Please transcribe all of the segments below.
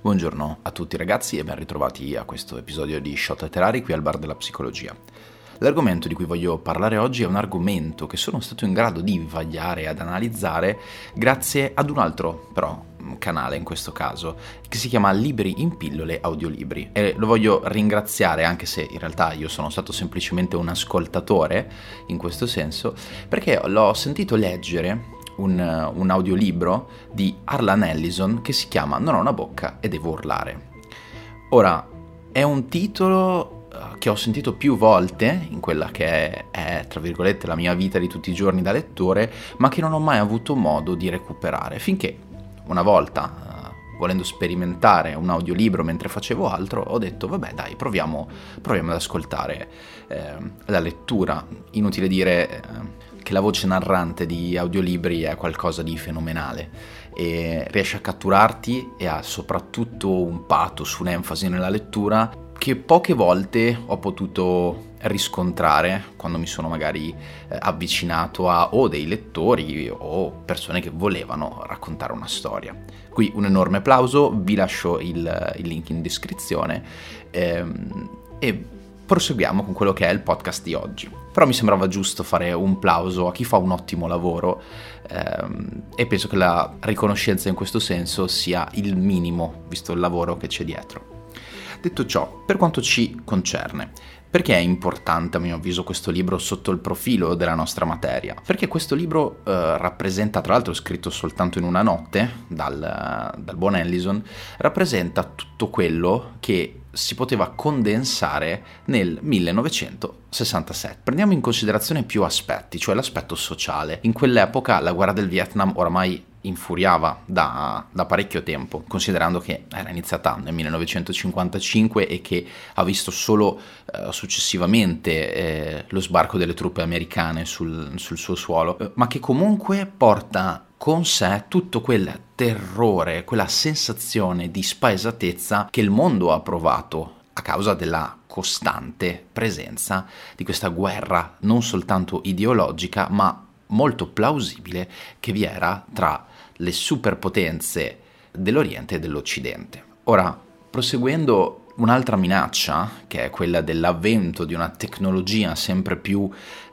Buongiorno a tutti ragazzi e ben ritrovati a questo episodio di Shot Letterari qui al Bar della Psicologia. L'argomento di cui voglio parlare oggi è un argomento che sono stato in grado di vagliare ad analizzare grazie ad un altro, però, canale in questo caso, che si chiama Libri in pillole audiolibri e lo voglio ringraziare anche se in realtà io sono stato semplicemente un ascoltatore in questo senso, perché l'ho sentito leggere un, un audiolibro di Arlan Ellison che si chiama Non ho una bocca e devo urlare. Ora, è un titolo eh, che ho sentito più volte in quella che è, è, tra virgolette, la mia vita di tutti i giorni da lettore, ma che non ho mai avuto modo di recuperare, finché una volta, uh, volendo sperimentare un audiolibro mentre facevo altro, ho detto, vabbè dai, proviamo, proviamo ad ascoltare eh, la lettura. Inutile dire eh, che la voce narrante di audiolibri è qualcosa di fenomenale e riesce a catturarti e ha soprattutto un pathos, un'enfasi nella lettura che poche volte ho potuto riscontrare quando mi sono magari eh, avvicinato a o dei lettori o persone che volevano raccontare una storia. Qui un enorme applauso, vi lascio il, il link in descrizione ehm, e proseguiamo con quello che è il podcast di oggi. Però mi sembrava giusto fare un plauso a chi fa un ottimo lavoro ehm, e penso che la riconoscenza in questo senso sia il minimo, visto il lavoro che c'è dietro. Detto ciò, per quanto ci concerne, perché è importante a mio avviso questo libro sotto il profilo della nostra materia? Perché questo libro eh, rappresenta, tra l'altro scritto soltanto in una notte dal, dal buon Ellison, rappresenta tutto quello che si poteva condensare nel 1967. Prendiamo in considerazione più aspetti, cioè l'aspetto sociale. In quell'epoca la guerra del Vietnam oramai infuriava da, da, parecchio tempo, considerando che era iniziata nel 1955 e che ha visto solo eh, successivamente eh, lo sbarco delle truppe americane sul, sul suo suolo, eh, ma che comunque porta con sé tutto quel terrore, quella sensazione di spaesatezza che il mondo ha provato a causa della costante presenza di questa guerra non soltanto ideologica ma molto plausibile che vi era tra le superpotenze dell'Oriente e dell'Occidente. Ora, proseguendo un'altra minaccia, che è quella dell'avvento di una tecnologia sempre più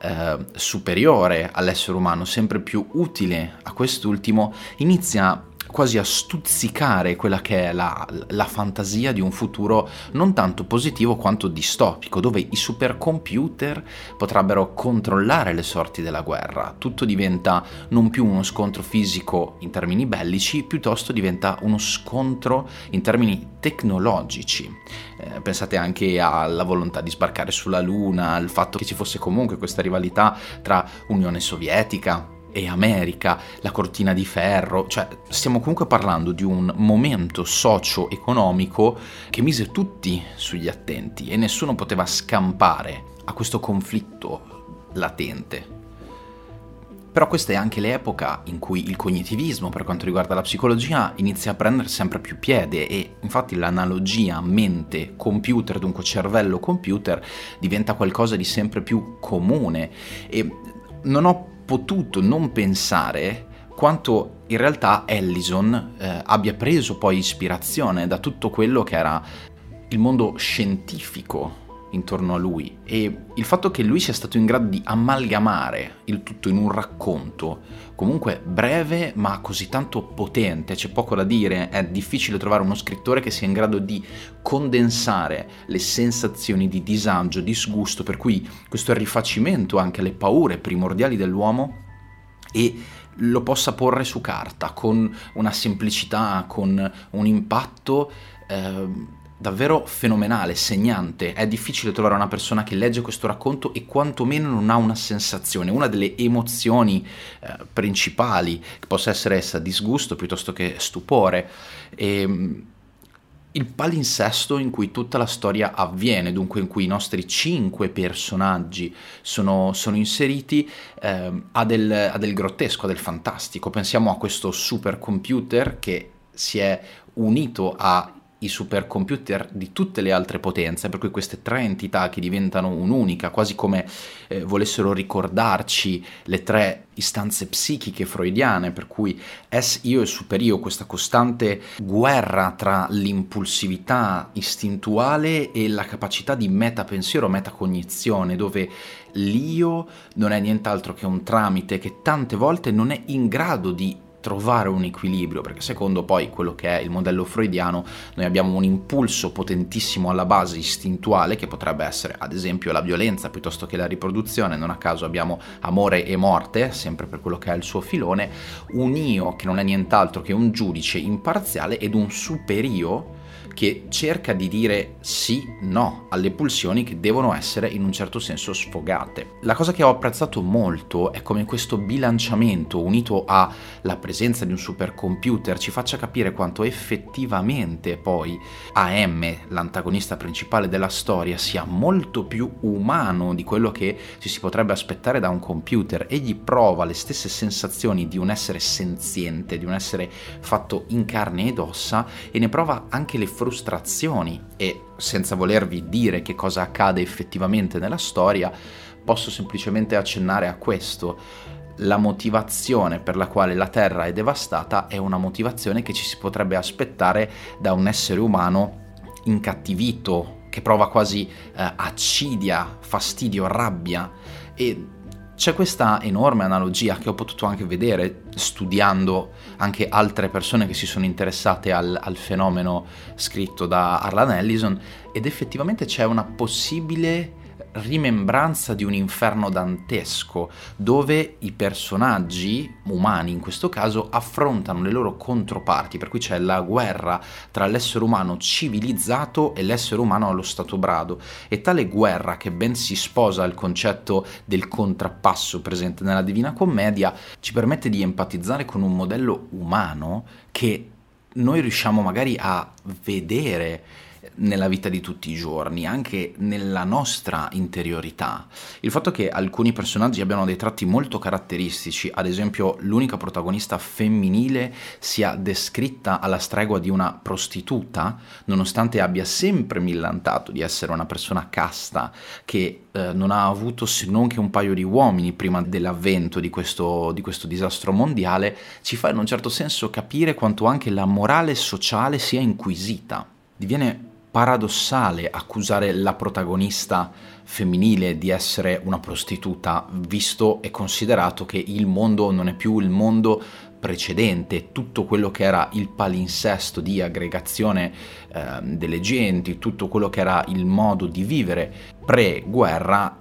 eh, superiore all'essere umano, sempre più utile a quest'ultimo, inizia quasi a stuzzicare quella che è la, la, fantasia di un futuro non tanto positivo quanto distopico, dove i supercomputer potrebbero controllare le sorti della guerra. Tutto diventa non più uno scontro fisico in termini bellici, piuttosto diventa uno scontro in termini tecnologici. Eh, pensate anche alla volontà di sbarcare sulla Luna, al fatto che ci fosse comunque questa rivalità tra Unione Sovietica e America, la cortina di ferro, cioè stiamo comunque parlando di un momento socio-economico che mise tutti sugli attenti e nessuno poteva scampare a questo conflitto latente. Però questa è anche l'epoca in cui il cognitivismo per quanto riguarda la psicologia inizia a prendere sempre più piede e infatti l'analogia mente-computer, dunque cervello-computer, diventa qualcosa di sempre più comune e non ho potuto non pensare quanto in realtà Ellison eh, abbia preso poi ispirazione da tutto quello che era il mondo scientifico intorno a lui. E il fatto che lui sia stato in grado di amalgamare il tutto in un racconto comunque breve ma così tanto potente, c'è poco da dire, è difficile trovare uno scrittore che sia in grado di condensare le sensazioni di disagio, disgusto, per cui questo rifacimento anche alle paure primordiali dell'uomo e lo possa porre su carta con una semplicità, con un impatto eh, davvero fenomenale, segnante. È difficile trovare una persona che legge questo racconto e quantomeno non ha una sensazione, una delle emozioni eh, principali, che possa essere essa disgusto piuttosto che stupore. E, ehm, il palinsesto in cui tutta la storia avviene, dunque in cui i nostri cinque personaggi sono, sono inseriti, eh, ha, del, ha del grottesco, ha del fantastico. Pensiamo a questo supercomputer che si è unito a i supercomputer di tutte le altre potenze, per cui queste tre entità che diventano un'unica, quasi come eh, volessero ricordarci le tre istanze psichiche freudiane, per cui es io e super io, questa costante guerra tra l'impulsività istintuale e la capacità di metapensiero, metacognizione, dove l'io non è nient'altro che un tramite che tante volte non è in grado di trovare un equilibrio, perché secondo poi quello che è il modello freudiano, noi abbiamo un impulso potentissimo alla base istintuale, che potrebbe essere ad esempio la violenza piuttosto che la riproduzione, non a caso abbiamo amore e morte, sempre per quello che è il suo filone, un io che non è nient'altro che un giudice imparziale ed un superio che cerca di dire sì, no alle pulsioni che devono essere in un certo senso sfogate. La cosa che ho apprezzato molto è come questo bilanciamento unito alla presenza di un supercomputer ci faccia capire quanto effettivamente poi AM, l'antagonista principale della storia, sia molto più umano di quello che ci si potrebbe aspettare da un computer. Egli prova le stesse sensazioni di un essere senziente, di un essere fatto in carne ed ossa e ne prova anche le frustrazioni frustrazioni e senza volervi dire che cosa accade effettivamente nella storia, posso semplicemente accennare a questo. La motivazione per la quale la Terra è devastata è una motivazione che ci si potrebbe aspettare da un essere umano incattivito, che prova quasi eh, accidia, fastidio, rabbia e c'è questa enorme analogia che ho potuto anche vedere studiando anche altre persone che si sono interessate al, al fenomeno scritto da Arlan Ellison ed effettivamente c'è una possibile rimembranza di un inferno dantesco, dove i personaggi umani, in questo caso, affrontano le loro controparti, per cui c'è la guerra tra l'essere umano civilizzato e l'essere umano allo stato brado. E tale guerra, che ben si sposa al concetto del contrappasso presente nella Divina Commedia, ci permette di empatizzare con un modello umano che noi riusciamo magari a vedere nella vita di tutti i giorni, anche nella nostra interiorità. Il fatto che alcuni personaggi abbiano dei tratti molto caratteristici, ad esempio l'unica protagonista femminile sia descritta alla stregua di una prostituta, nonostante abbia sempre millantato di essere una persona casta che eh, non ha avuto se non che un paio di uomini prima dell'avvento di questo, di questo disastro mondiale, ci fa in un certo senso capire quanto anche la morale sociale sia inquisita. Diviene paradossale accusare la protagonista femminile di essere una prostituta, visto e considerato che il mondo non è più il mondo precedente, tutto quello che era il palinsesto di aggregazione eh, delle genti, tutto quello che era il modo di vivere pre-guerra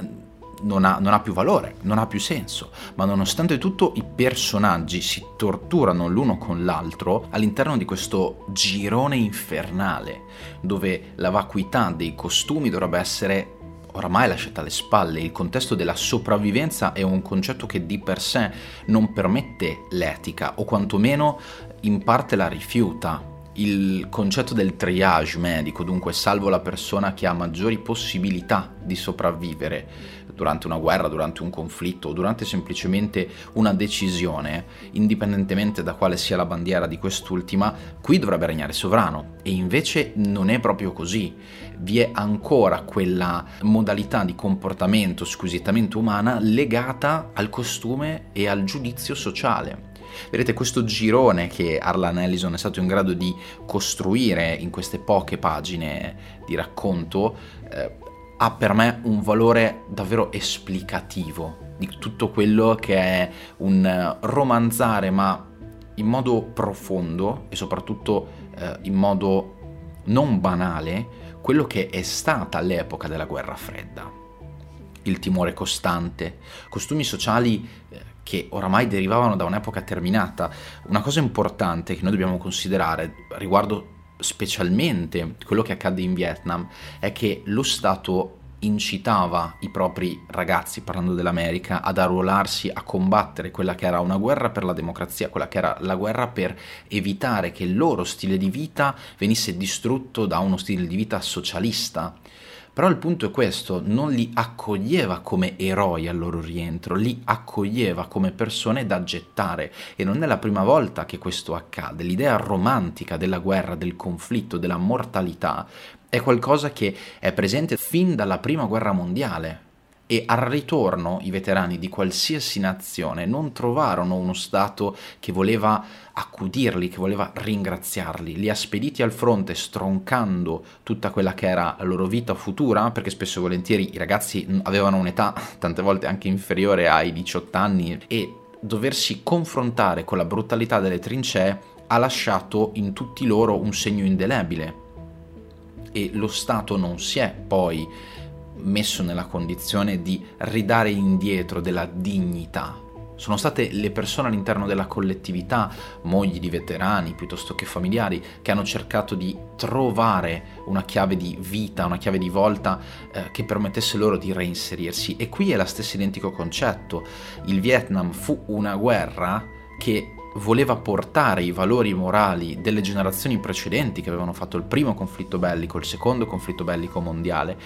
non ha, non ha, più valore, non ha più senso, ma nonostante tutto i personaggi si torturano l'uno con l'altro all'interno di questo girone infernale, dove la vacuità dei costumi dovrebbe essere oramai lasciata alle spalle, il contesto della sopravvivenza è un concetto che di per sé non permette l'etica, o quantomeno in parte la rifiuta, il concetto del triage medico, dunque salvo la persona che ha maggiori possibilità di sopravvivere durante una guerra, durante un conflitto o durante semplicemente una decisione, indipendentemente da quale sia la bandiera di quest'ultima, qui dovrebbe regnare sovrano e invece non è proprio così. Vi è ancora quella modalità di comportamento squisitamente umana legata al costume e al giudizio sociale. Vedete questo girone che Arlan Ellison è stato in grado di costruire in queste poche pagine di racconto eh, ha per me un valore davvero esplicativo di tutto quello che è un romanzare ma in modo profondo e soprattutto eh, in modo non banale quello che è stata l'epoca della guerra fredda. Il timore costante, costumi sociali eh, che oramai derivavano da un'epoca terminata. Una cosa importante che noi dobbiamo considerare riguardo specialmente quello che accadde in Vietnam è che lo Stato incitava i propri ragazzi, parlando dell'America, ad arruolarsi a combattere quella che era una guerra per la democrazia, quella che era la guerra per evitare che il loro stile di vita venisse distrutto da uno stile di vita socialista Però il punto è questo, non li accoglieva come eroi al loro rientro, li accoglieva come persone da gettare e non è la prima volta che questo accade. L'idea romantica della guerra, del conflitto, della mortalità è qualcosa che è presente fin dalla prima guerra mondiale e al ritorno i veterani di qualsiasi nazione non trovarono uno Stato che voleva accudirli, che voleva ringraziarli, li ha spediti al fronte stroncando tutta quella che era la loro vita futura, perché spesso e volentieri i ragazzi avevano un'età tante volte anche inferiore ai 18 anni e doversi confrontare con la brutalità delle trincee ha lasciato in tutti loro un segno indelebile e lo Stato non si è poi messo nella condizione di ridare indietro della dignità. Sono state le persone all'interno della collettività, mogli di veterani piuttosto che familiari, che hanno cercato di trovare una chiave di vita, una chiave di volta eh, che permettesse loro di reinserirsi. E qui è lo stesso identico concetto. Il Vietnam fu una guerra che voleva portare i valori morali delle generazioni precedenti che avevano fatto il primo conflitto bellico, il secondo conflitto bellico mondiale,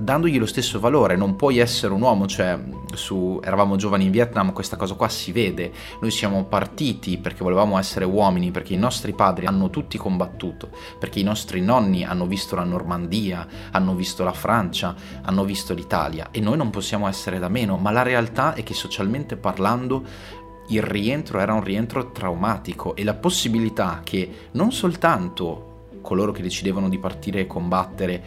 dandogli lo stesso valore, non puoi essere un uomo, cioè su eravamo giovani in Vietnam, questa cosa qua si vede, noi siamo partiti perché volevamo essere uomini, perché i nostri padri hanno tutti combattuto, perché i nostri nonni hanno visto la Normandia, hanno visto la Francia, hanno visto l'Italia. E noi non possiamo essere da meno, ma la realtà è che socialmente parlando il rientro era un rientro traumatico e la possibilità che non soltanto coloro che decidevano di partire e combattere,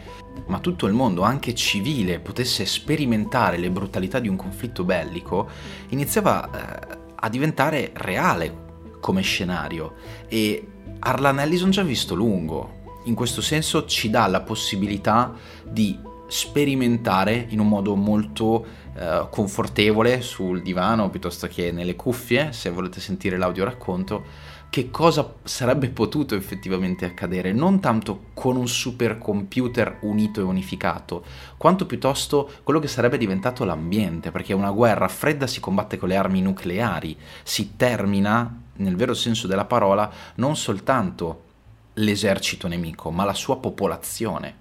ma tutto il mondo, anche civile, potesse sperimentare le brutalità di un conflitto bellico, iniziava eh, a diventare reale come scenario e Arlan Ellison ci ha visto lungo. In questo senso ci dà la possibilità di sperimentare in un modo molto eh, confortevole sul divano piuttosto che nelle cuffie, se volete sentire l'audio racconto, che cosa sarebbe potuto effettivamente accadere, non tanto con un supercomputer unito e unificato, quanto piuttosto quello che sarebbe diventato l'ambiente, perché una guerra fredda si combatte con le armi nucleari, si termina, nel vero senso della parola, non soltanto l'esercito nemico, ma la sua popolazione.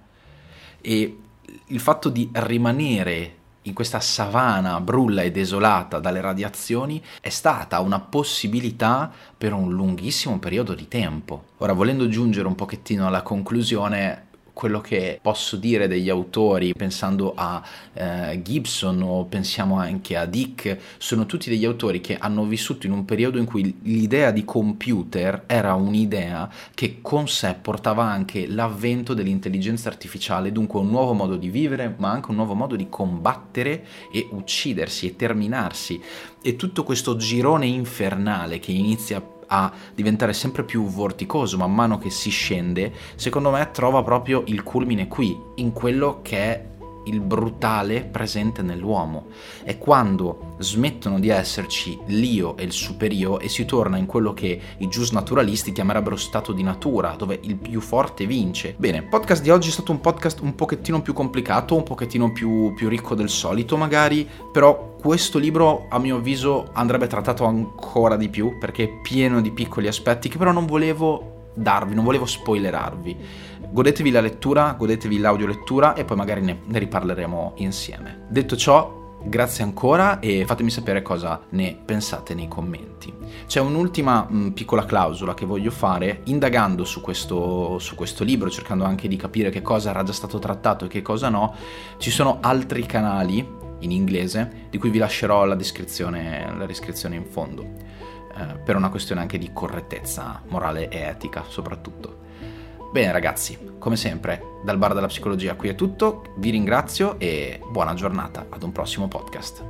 E il fatto di rimanere in questa savana brulla e desolata dalle radiazioni è stata una possibilità per un lunghissimo periodo di tempo. Ora, volendo giungere un pochettino alla conclusione, quello che posso dire degli autori, pensando a eh, Gibson o pensiamo anche a Dick, sono tutti degli autori che hanno vissuto in un periodo in cui l'idea di computer era un'idea che con sé portava anche l'avvento dell'intelligenza artificiale, dunque un nuovo modo di vivere, ma anche un nuovo modo di combattere e uccidersi e terminarsi. E tutto questo girone infernale che inizia a diventare sempre più vorticoso man mano che si scende, secondo me trova proprio il culmine qui, in quello che è il brutale presente nell'uomo. È quando smettono di esserci l'io e il superio e si torna in quello che i giusnaturalisti chiamerebbero stato di natura, dove il più forte vince. Bene, il podcast di oggi è stato un podcast un pochettino più complicato, un pochettino più, più ricco del solito magari, però questo libro a mio avviso andrebbe trattato ancora di più perché è pieno di piccoli aspetti che però non volevo darvi, non volevo spoilerarvi. Godetevi la lettura, godetevi l'audiolettura e poi magari ne, ne riparleremo insieme. Detto ciò, Grazie ancora e fatemi sapere cosa ne pensate nei commenti. C'è un'ultima mh, piccola clausola che voglio fare, indagando su questo, su questo, libro, cercando anche di capire che cosa era già stato trattato e che cosa no. Ci sono altri canali in inglese di cui vi lascerò la descrizione, la descrizione in fondo, eh, per una questione anche di correttezza morale e etica soprattutto. Bene ragazzi, come sempre, dal bar della psicologia qui è tutto, vi ringrazio e buona giornata ad un prossimo podcast.